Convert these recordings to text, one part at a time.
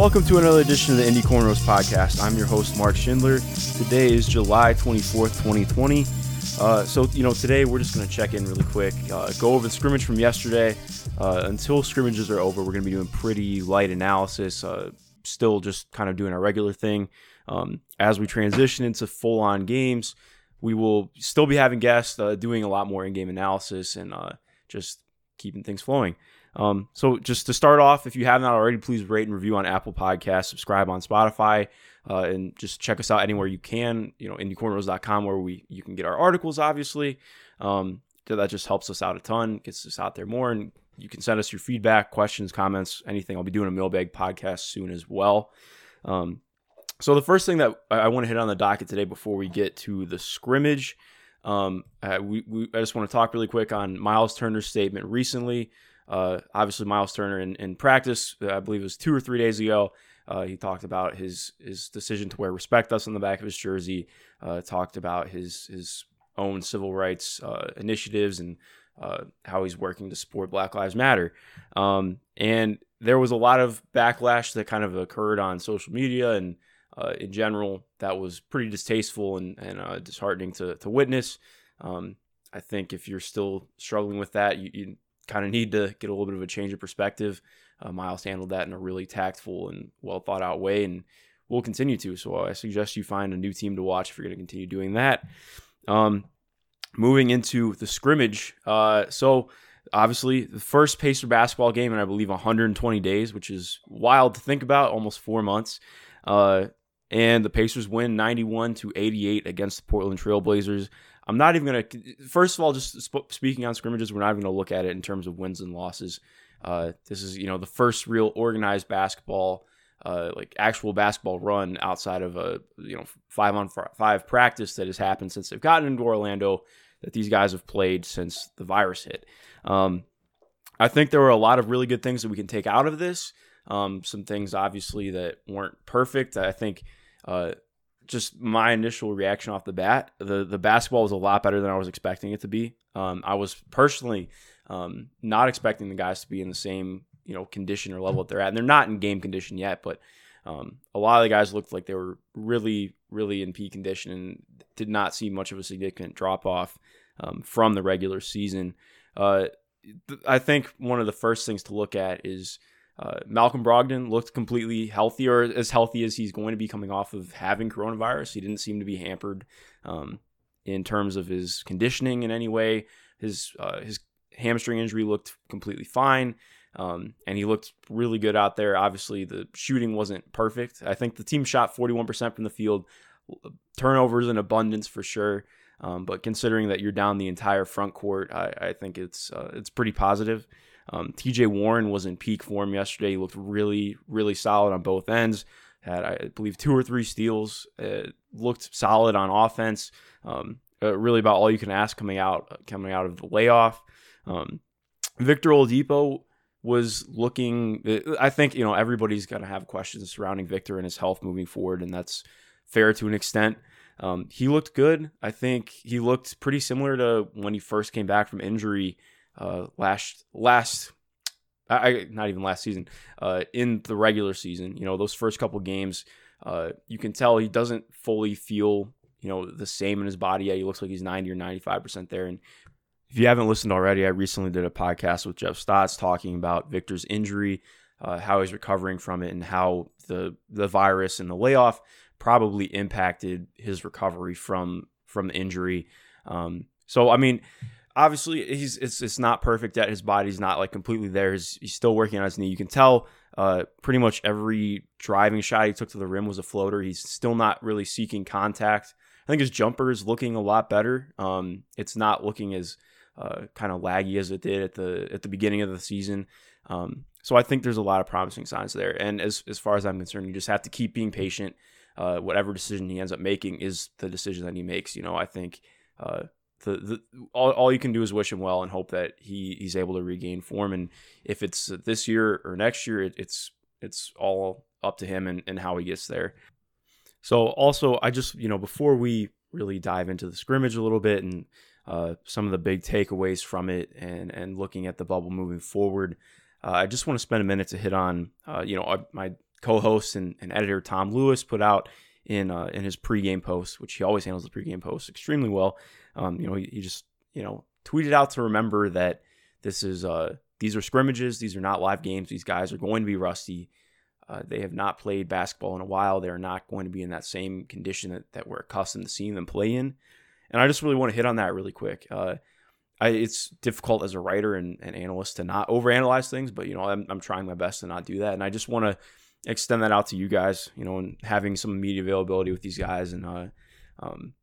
Welcome to another edition of the Indy Cornrows podcast. I'm your host, Mark Schindler. Today is July 24th, 2020. Uh, so, you know, today we're just going to check in really quick, uh, go over the scrimmage from yesterday. Uh, until scrimmages are over, we're going to be doing pretty light analysis, uh, still just kind of doing our regular thing. Um, as we transition into full on games, we will still be having guests uh, doing a lot more in game analysis and uh, just keeping things flowing. Um, so just to start off, if you have not already, please rate and review on Apple Podcasts, subscribe on Spotify, uh, and just check us out anywhere you can. You know, indycornrows.com where we you can get our articles. Obviously, um, that just helps us out a ton, gets us out there more, and you can send us your feedback, questions, comments, anything. I'll be doing a mailbag podcast soon as well. Um, so the first thing that I want to hit on the docket today before we get to the scrimmage, um, uh, we, we I just want to talk really quick on Miles Turner's statement recently. Uh, obviously, Miles Turner in, in practice, uh, I believe it was two or three days ago, uh, he talked about his his decision to wear "Respect Us" on the back of his jersey. Uh, talked about his his own civil rights uh, initiatives and uh, how he's working to support Black Lives Matter. Um, and there was a lot of backlash that kind of occurred on social media and in general that was pretty distasteful and, and disheartening to to witness. Um, I think if you're still struggling with that, you, you kind of need to get a little bit of a change of perspective. Uh, Miles handled that in a really tactful and well thought out way, and will continue to. So I suggest you find a new team to watch if you're going to continue doing that. Um, moving into the scrimmage, uh, so obviously the first Pacer basketball game in I believe 120 days, which is wild to think about, almost four months. Uh, and the Pacers win 91 to 88 against the Portland Trailblazers. I'm not even going to, first of all, just sp- speaking on scrimmages, we're not even going to look at it in terms of wins and losses. Uh, this is, you know, the first real organized basketball, uh, like actual basketball run outside of a, you know, five on five practice that has happened since they've gotten into Orlando that these guys have played since the virus hit. Um, I think there were a lot of really good things that we can take out of this. Um, some things obviously that weren't perfect. I think uh, just my initial reaction off the bat, the the basketball was a lot better than I was expecting it to be. Um, I was personally um, not expecting the guys to be in the same you know condition or level that they're at, and they're not in game condition yet. But um, a lot of the guys looked like they were really, really in peak condition, and did not see much of a significant drop off um, from the regular season. Uh, I think one of the first things to look at is uh, Malcolm Brogdon looked completely healthy, or as healthy as he's going to be coming off of having coronavirus. He didn't seem to be hampered um, in terms of his conditioning in any way. His uh, his hamstring injury looked completely fine, um, and he looked really good out there. Obviously, the shooting wasn't perfect. I think the team shot 41% from the field. Turnovers in abundance for sure. Um, but considering that you're down the entire front court, I, I think it's uh, it's pretty positive. Um, TJ Warren was in peak form yesterday. He looked really, really solid on both ends. Had, I believe, two or three steals. Uh, looked solid on offense. Um, uh, really about all you can ask coming out coming out of the layoff. Um, Victor Oladipo was looking. I think you know everybody's going to have questions surrounding Victor and his health moving forward, and that's fair to an extent. Um, he looked good. I think he looked pretty similar to when he first came back from injury uh, last last I, not even last season uh, in the regular season. You know those first couple games, uh, you can tell he doesn't fully feel you know the same in his body yet. He looks like he's ninety or ninety five percent there. And if you haven't listened already, I recently did a podcast with Jeff Stotts talking about Victor's injury, uh, how he's recovering from it, and how the the virus and the layoff probably impacted his recovery from from the injury. Um, so I mean obviously he's it's it's not perfect yet. His body's not like completely there. He's, he's still working on his knee. You can tell uh, pretty much every driving shot he took to the rim was a floater. He's still not really seeking contact. I think his jumper is looking a lot better. Um, it's not looking as uh, kind of laggy as it did at the at the beginning of the season. Um, so I think there's a lot of promising signs there. And as as far as I'm concerned, you just have to keep being patient. Uh, whatever decision he ends up making is the decision that he makes. You know, I think uh, the, the all, all you can do is wish him well and hope that he he's able to regain form. And if it's this year or next year, it, it's it's all up to him and, and how he gets there. So also, I just you know before we really dive into the scrimmage a little bit and uh, some of the big takeaways from it and and looking at the bubble moving forward, uh, I just want to spend a minute to hit on uh, you know my co-host and, and, editor Tom Lewis put out in uh, in his pregame post, which he always handles the pregame post extremely well. Um, you know, he, he, just you know tweeted out to remember that this is uh, these are scrimmages, these are not live games. These guys are going to be rusty. Uh, they have not played basketball in a while. They're not going to be in that same condition that, that we're accustomed to seeing them play in. And I just really want to hit on that really quick. Uh, I, it's difficult as a writer and, and, analyst to not overanalyze things, but you know I'm, I'm trying my best to not do that, and I just want to extend that out to you guys, you know, and having some media availability with these guys, and uh, um,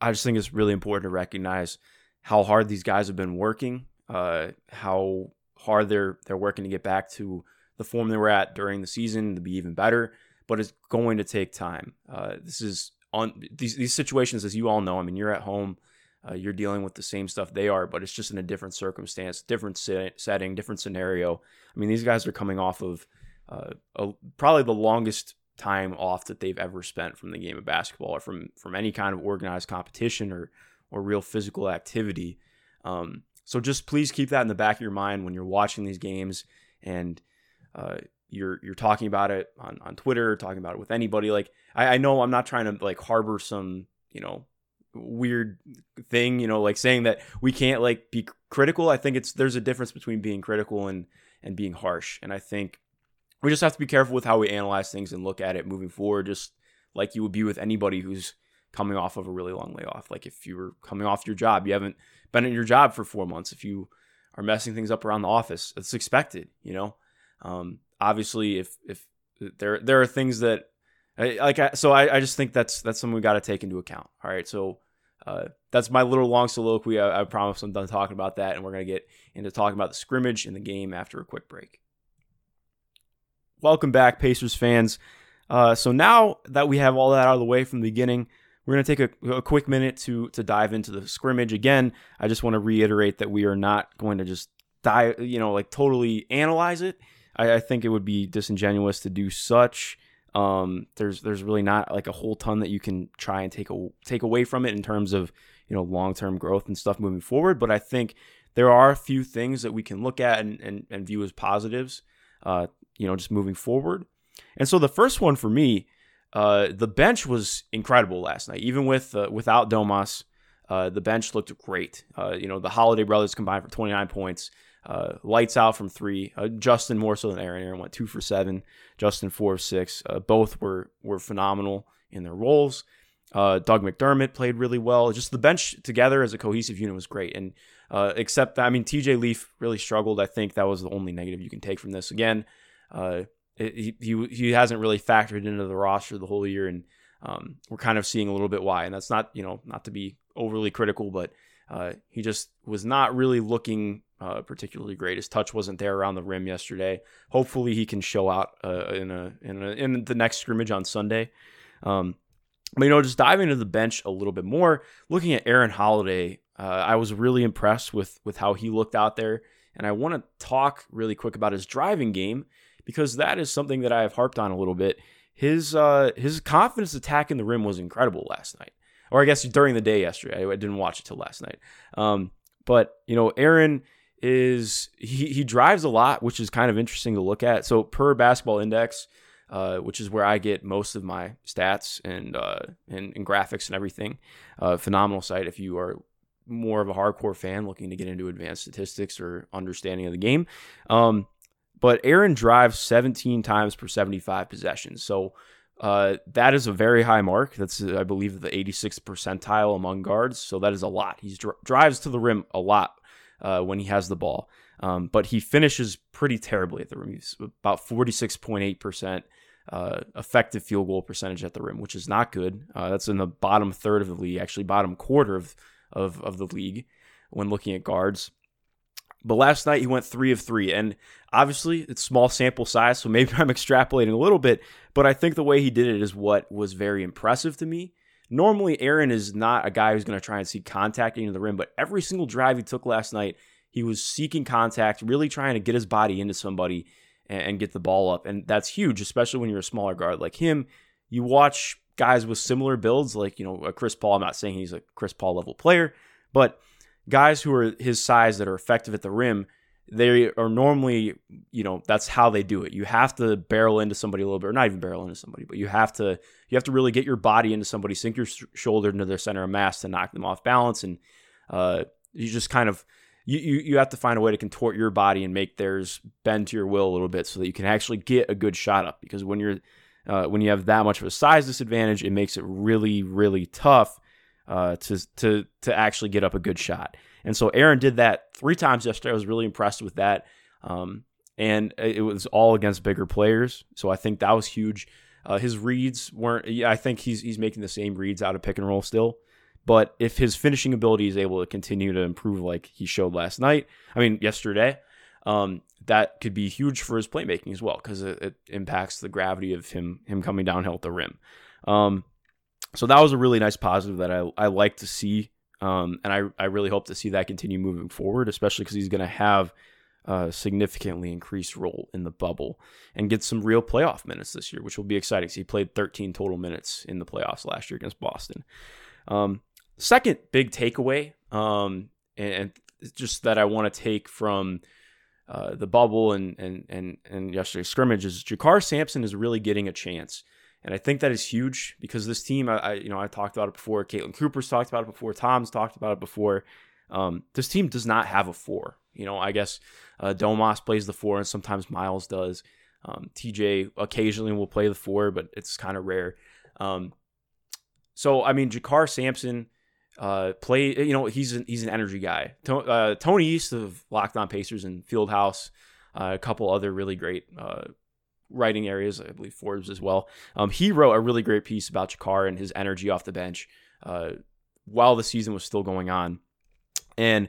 I just think it's really important to recognize how hard these guys have been working, uh, how hard they're they're working to get back to the form they were at during the season to be even better, but it's going to take time. Uh, this is on these these situations, as you all know. I mean, you're at home uh, you're dealing with the same stuff they are, but it's just in a different circumstance, different setting, different scenario. I mean, these guys are coming off of uh, a, probably the longest time off that they've ever spent from the game of basketball or from from any kind of organized competition or or real physical activity. Um, so just please keep that in the back of your mind when you're watching these games and uh, you're you're talking about it on, on Twitter, talking about it with anybody. Like I, I know I'm not trying to like harbor some you know weird thing, you know, like saying that we can't like be critical. I think it's there's a difference between being critical and and being harsh. And I think we just have to be careful with how we analyze things and look at it moving forward, just like you would be with anybody who's coming off of a really long layoff. Like if you were coming off your job, you haven't been at your job for four months. If you are messing things up around the office, it's expected, you know. Um, obviously, if if there there are things that like I, so I, I just think that's that's something we got to take into account. All right, so uh, that's my little long soliloquy. I, I promise I'm done talking about that, and we're gonna get into talking about the scrimmage in the game after a quick break. Welcome back, Pacers fans. Uh, so now that we have all that out of the way from the beginning, we're going to take a, a, quick minute to to dive into the scrimmage again. I just want to reiterate that we are not going to just dive, you know, like totally analyze it. I, I think it would be disingenuous to do such. Um, there's there's really not like a whole ton that you can try and take a, take away from it in terms of you know long term growth and stuff moving forward. But I think there are a few things that we can look at and, and, and view as positives. Uh, you know, just moving forward. And so the first one for me, uh, the bench was incredible last night, even with uh, without Domas. Uh, the bench looked great. Uh, you know, the Holiday brothers combined for 29 points. Uh, lights out from three. Uh, Justin more so than Aaron. Aaron went two for seven. Justin four of six. Both were were phenomenal in their roles. Uh, Doug McDermott played really well. Just the bench together as a cohesive unit was great. And uh, except that, I mean, TJ Leaf really struggled. I think that was the only negative you can take from this. Again, uh, it, he, he hasn't really factored into the roster the whole year, and um, we're kind of seeing a little bit why. And that's not you know not to be overly critical, but he just was not really looking uh, particularly great. His touch wasn't there around the rim yesterday. Hopefully, he can show out uh, in a in a, in the next scrimmage on Sunday. Um, but you know, just diving into the bench a little bit more, looking at Aaron Holiday, uh, I was really impressed with with how he looked out there, and I want to talk really quick about his driving game because that is something that I have harped on a little bit. His uh, his confidence attacking the rim was incredible last night, or I guess during the day yesterday. I didn't watch it till last night. Um, but you know, Aaron is he, he drives a lot, which is kind of interesting to look at. So per basketball index, uh, which is where I get most of my stats and uh, and, and, graphics and everything. Uh, phenomenal site if you are more of a hardcore fan looking to get into advanced statistics or understanding of the game. Um, but Aaron drives 17 times per 75 possessions. So uh, that is a very high mark. That's, I believe, the 86th percentile among guards. So that is a lot. He dri- drives to the rim a lot uh, when he has the ball. Um, but he finishes pretty terribly at the rim. He's about 46.8% uh, effective field goal percentage at the rim, which is not good. Uh, that's in the bottom third of the league, actually, bottom quarter of, of, of the league when looking at guards. But last night he went three of three, and obviously it's small sample size, so maybe I'm extrapolating a little bit. But I think the way he did it is what was very impressive to me. Normally, Aaron is not a guy who's going to try and seek contact into the rim, but every single drive he took last night, he was seeking contact, really trying to get his body into somebody and, and get the ball up. And that's huge, especially when you're a smaller guard like him. You watch guys with similar builds, like, you know, a Chris Paul. I'm not saying he's a Chris Paul level player, but guys who are his size that are effective at the rim, they are normally, you know, that's how they do it. You have to barrel into somebody a little bit, or not even barrel into somebody, but you have to you have to really get your body into somebody, sink your shoulder into their center of mass to knock them off balance, and uh, you just kind of you, you you have to find a way to contort your body and make theirs bend to your will a little bit so that you can actually get a good shot up. Because when you're uh, when you have that much of a size disadvantage, it makes it really really tough uh, to to to actually get up a good shot. And so Aaron did that three times yesterday. I was really impressed with that. Um, and it was all against bigger players. So I think that was huge. Uh, his reads weren't. I think he's he's making the same reads out of pick and roll still. But if his finishing ability is able to continue to improve like he showed last night, I mean yesterday, um, that could be huge for his playmaking as well because it, it, impacts the gravity of him him coming downhill at the rim. Um, so that was a really nice positive that I I like to see um, and I, I really hope to see that continue moving forward, especially because he's going to have a significantly increased role in the bubble and get some real playoff minutes this year, which will be exciting. So he played 13 total minutes in the playoffs last year against Boston. Um, second big takeaway, um, and, and, just that I want to take from uh, the bubble and and and and yesterday's scrimmage is JaKarr Sampson is really getting a chance and I think that is huge because this team, I, I you know, I talked about it before. Caitlin Cooper's talked about it before. Tom's talked about it before. Um, this team does not have a four. You know, I guess uh, Domas plays the four, and sometimes Miles does. Um, TJ occasionally will play the four, but it's kind of rare. Um, so I mean, JaKarr Sampson uh, play. You know, he's an, he's an energy guy. uh, Tony East of Locked On Pacers and Fieldhouse, uh, a couple other really great uh, writing areas, I believe Forbes as well. Um, he wrote a really great piece about JaKarr and his energy off the bench uh, while the season was still going on, and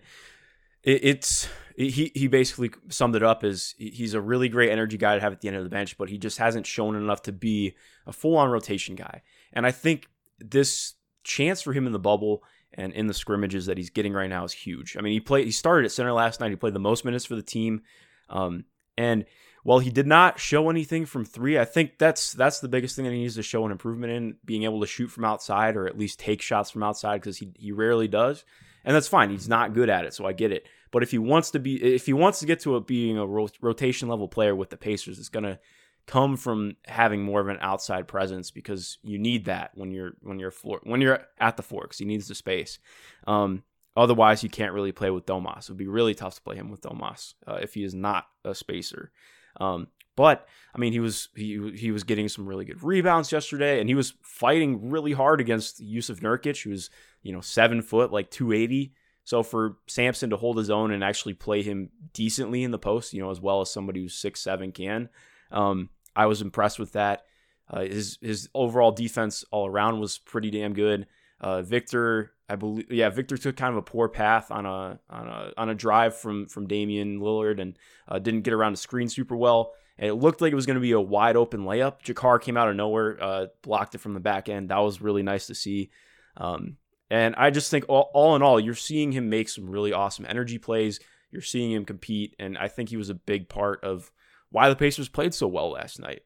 it, it's he he basically summed it up as he's a really great energy guy to have at the end of the bench, but he just hasn't shown enough to be a full on rotation guy. And I think this chance for him in the bubble and in the scrimmages that he's getting right now is huge. I mean, he played he started at center last night. He played the most minutes for the team, um, and while he did not show anything from three, I think that's that's the biggest thing that he needs to show an improvement in being able to shoot from outside or at least take shots from outside because he he rarely does, and that's fine. He's not good at it, so I get it. But if he wants to be, if he wants to get to a, being a rotation level player with the Pacers, it's gonna come from having more of an outside presence because you need that when you're when you're when you're at the forks. he needs the space. Um, otherwise, you can't really play with Domas. It would be really tough to play him with Domas uh, if he is not a spacer. Um, but I mean, he was he he was getting some really good rebounds yesterday, and he was fighting really hard against Jusuf Nurkic, who was you know seven foot, like two eighty. So for Sampson to hold his own and actually play him decently in the post, you know, as well as somebody who's six seven can, um, I was impressed with that. Uh, his his overall defense all around was pretty damn good. Uh, Victor, I believe, yeah, Victor took kind of a poor path on a on a on a drive from from Damian Lillard and uh, didn't get around the screen super well. And it looked like it was going to be a wide open layup. JaKarr came out of nowhere, uh, blocked it from the back end. That was really nice to see. Um, and I just think all, all in all, you're seeing him make some really awesome energy plays. You're seeing him compete, and I think he was a big part of why the Pacers played so well last night.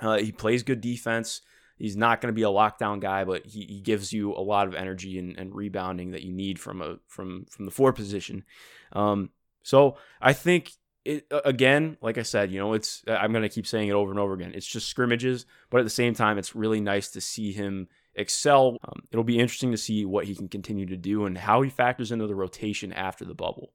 Uh, he plays good defense. He's not going to be a lockdown guy, but he, he gives you a lot of energy and, and rebounding that you need from a from from the four position. Um, so I think it again, like I said, you know, it's I'm going to keep saying it over and over again. It's just scrimmages, but at the same time, it's really nice to see him excel. Um, it'll be interesting to see what he can continue to do and how he factors into the rotation after the bubble.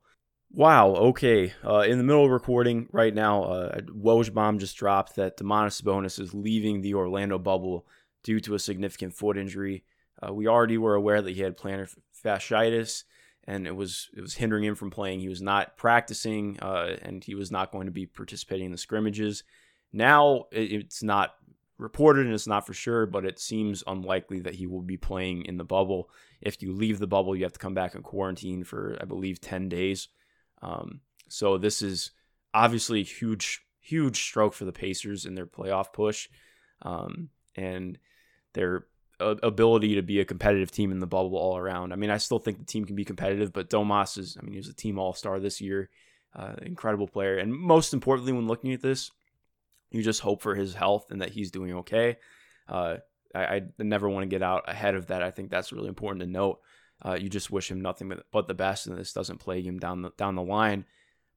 Wow. Okay. Uh, in the middle of recording right now, uh, Woj bomb just dropped that Domantas Sabonis is leaving the Orlando bubble due to a significant foot injury. Uh, we already were aware that he had plantar fasciitis, and it was it was hindering him from playing. He was not practicing, uh, and he was not going to be participating in the scrimmages. Now it's not reported and it's not for sure, but it seems unlikely that he will be playing in the bubble. If you leave the bubble, you have to come back and quarantine for I believe ten days. Um, so this is obviously a huge, huge stroke for the Pacers in their playoff push, um, and their uh, ability to be a competitive team in the bubble all around. I mean, I still think the team can be competitive, but Domas is, I mean, he was a team all star this year, uh, incredible player, and most importantly, when looking at this, you just hope for his health and that he's doing okay. Uh, I, I, never want to get out ahead of that. I think that's really important to note. Uh, you just wish him nothing but the best, and this doesn't plague him down the down the line.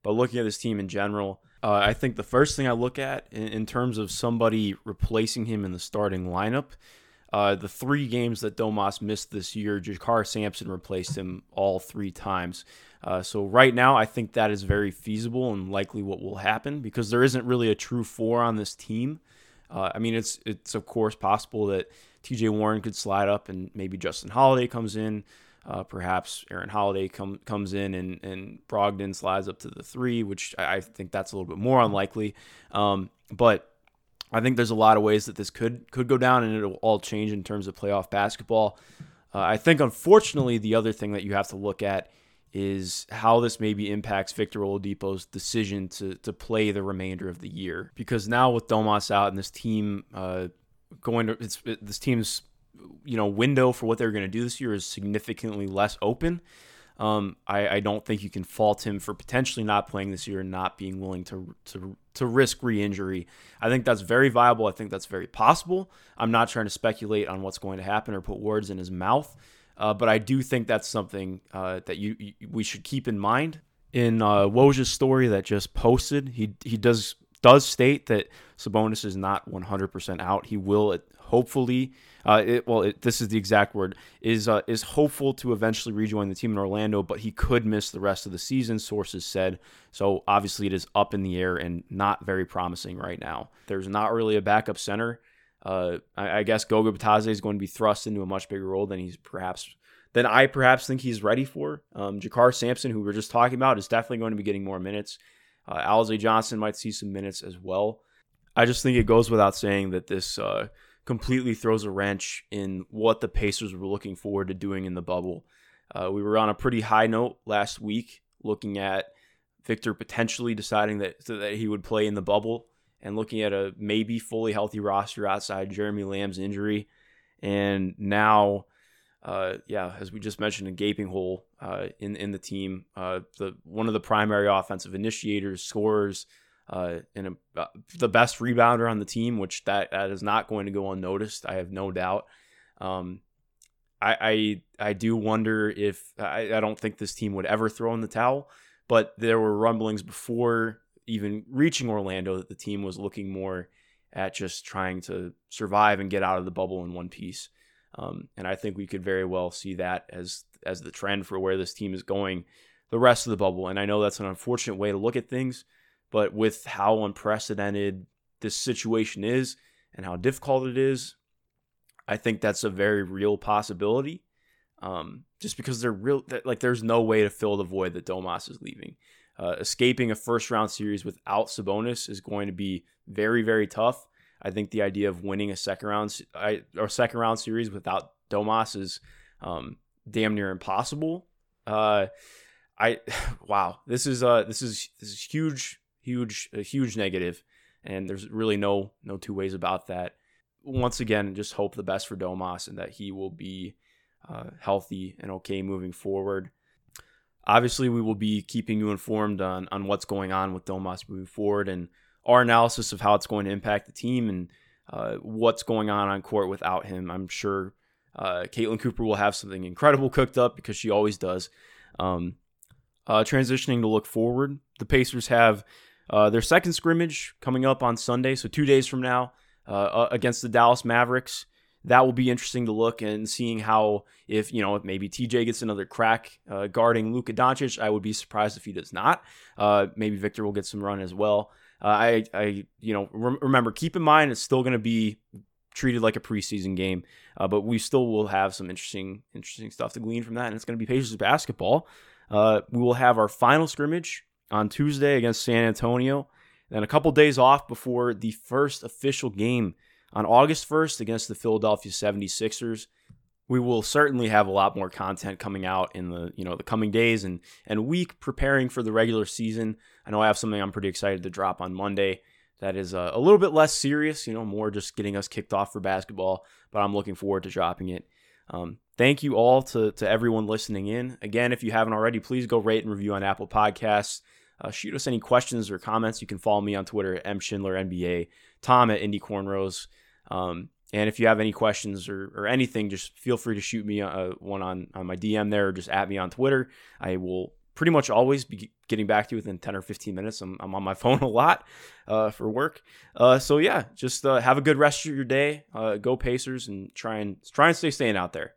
But looking at this team in general, uh, I think the first thing I look at in, in, terms of somebody replacing him in the starting lineup, uh, the three games that Domas missed this year, JaKarr Sampson replaced him all three times. Uh, so right now, I think that is very feasible and likely what will happen because there isn't really a true four on this team. Uh, I mean, it's it's of course possible that T.J. Warren could slide up and maybe Justin Holiday comes in. Uh, perhaps Aaron Holiday come, comes in and, and Brogdon slides up to the three, which I, think that's a little bit more unlikely. Um, but I think there's a lot of ways that this could could go down, and it'll all change in terms of playoff basketball. Uh, I think, unfortunately, the other thing that you have to look at is how this maybe impacts Victor Oladipo's decision to to play the remainder of the year. Because now with Domas out and this team uh, going to this team's you know window for what they're going to do this year is significantly less open. Um, I, I, don't think you can fault him for potentially not playing this year and not being willing to to to risk re-injury. I think that's very viable. I think that's very possible. I'm not trying to speculate on what's going to happen or put words in his mouth, uh, but I do think that's something uh, that you, you, we should keep in mind. In uh, Woj's story that just posted, he he does does state that Sabonis is not 100% out. He will hopefully, uh, it, well, it, this is the exact word, is uh, is hopeful to eventually rejoin the team in Orlando, but he could miss the rest of the season, sources said. So obviously, it is up in the air and not very promising right now. There's not really a backup center. Uh, I, I, guess Goga Bitadze is going to be thrust into a much bigger role than he's perhaps than I perhaps think he's ready for. Um, JaKarr Sampson, who we are just talking about, is definitely going to be getting more minutes. Uh, Alize Johnson might see some minutes as well. I just think it goes without saying that this uh, completely throws a wrench in what the Pacers were looking forward to doing in the bubble. Uh, we were on a pretty high note last week, looking at Victor potentially deciding that that he would play in the bubble, and looking at a maybe fully healthy roster outside Jeremy Lamb's injury, and now. Uh, yeah, as we just mentioned, a gaping hole uh, in in the team. Uh, the one of the primary offensive initiators, scorers, uh, and a, uh, the best rebounder on the team, which that, that is not going to go unnoticed. I have no doubt. Um, I, I, I do wonder if I, I don't think this team would ever throw in the towel, but there were rumblings before even reaching Orlando that the team was looking more at just trying to survive and get out of the bubble in one piece. Um, and I think we could very well see that as as the trend for where this team is going the rest of the bubble. And I know that's an unfortunate way to look at things, but with how unprecedented this situation is and how difficult it is, I think that's a very real possibility. Um, just because they're real, like there's no way to fill the void that Domas is leaving. Uh, escaping a first round series without Sabonis is going to be very, very tough. I think the idea of winning a second round or second round series without Domas is um, damn near impossible. Uh, I wow, this is uh this is this is huge huge a huge negative, and there's really no no two ways about that. Once again, just hope the best for Domas and that he will be uh, healthy and okay moving forward. Obviously, we will be keeping you informed on on what's going on with Domas moving forward and our analysis of how it's going to impact the team and uh, what's going on on court without him. I'm sure uh, Caitlin Cooper will have something incredible cooked up because she always does. Um, uh, transitioning to look forward, the Pacers have uh, their second scrimmage coming up on Sunday, so two days from now, uh, against the Dallas Mavericks. That will be interesting to look and seeing how if you know if maybe TJ gets another crack uh, guarding Luka Doncic. I would be surprised if he does not. Uh, maybe Victor will get some run as well. Uh, I I you know re- remember keep in mind it's still going to be treated like a preseason game, uh, but we still will have some interesting interesting stuff to glean from that, and it's going to be Pacers basketball. we will have our final scrimmage on Tuesday against San Antonio. Then a couple days off before the first official game on August 1st against the Philadelphia 76ers. We will certainly have a lot more content coming out in the you know the coming days and and week preparing for the regular season. I know I have something I'm pretty excited to drop on Monday that is a, a little bit less serious, you know, more just getting us kicked off for basketball. But I'm looking forward to dropping it. Um, thank you all to to everyone listening in. Again, if you haven't already, please go rate and review on Apple Podcasts. Uh, shoot us any questions or comments. You can follow me on Twitter at mschindler Tom at Indy Cornrows. Um, and if you have any questions or, or anything, just feel free to shoot me uh, one on, on my DM there or just at me on Twitter. I will pretty much always be getting back to you within 10 or 15 minutes. I'm, I'm on my phone a lot uh, for work. Uh, so yeah, just uh, have a good rest of your day. Uh, go Pacers and try and try and stay staying out there.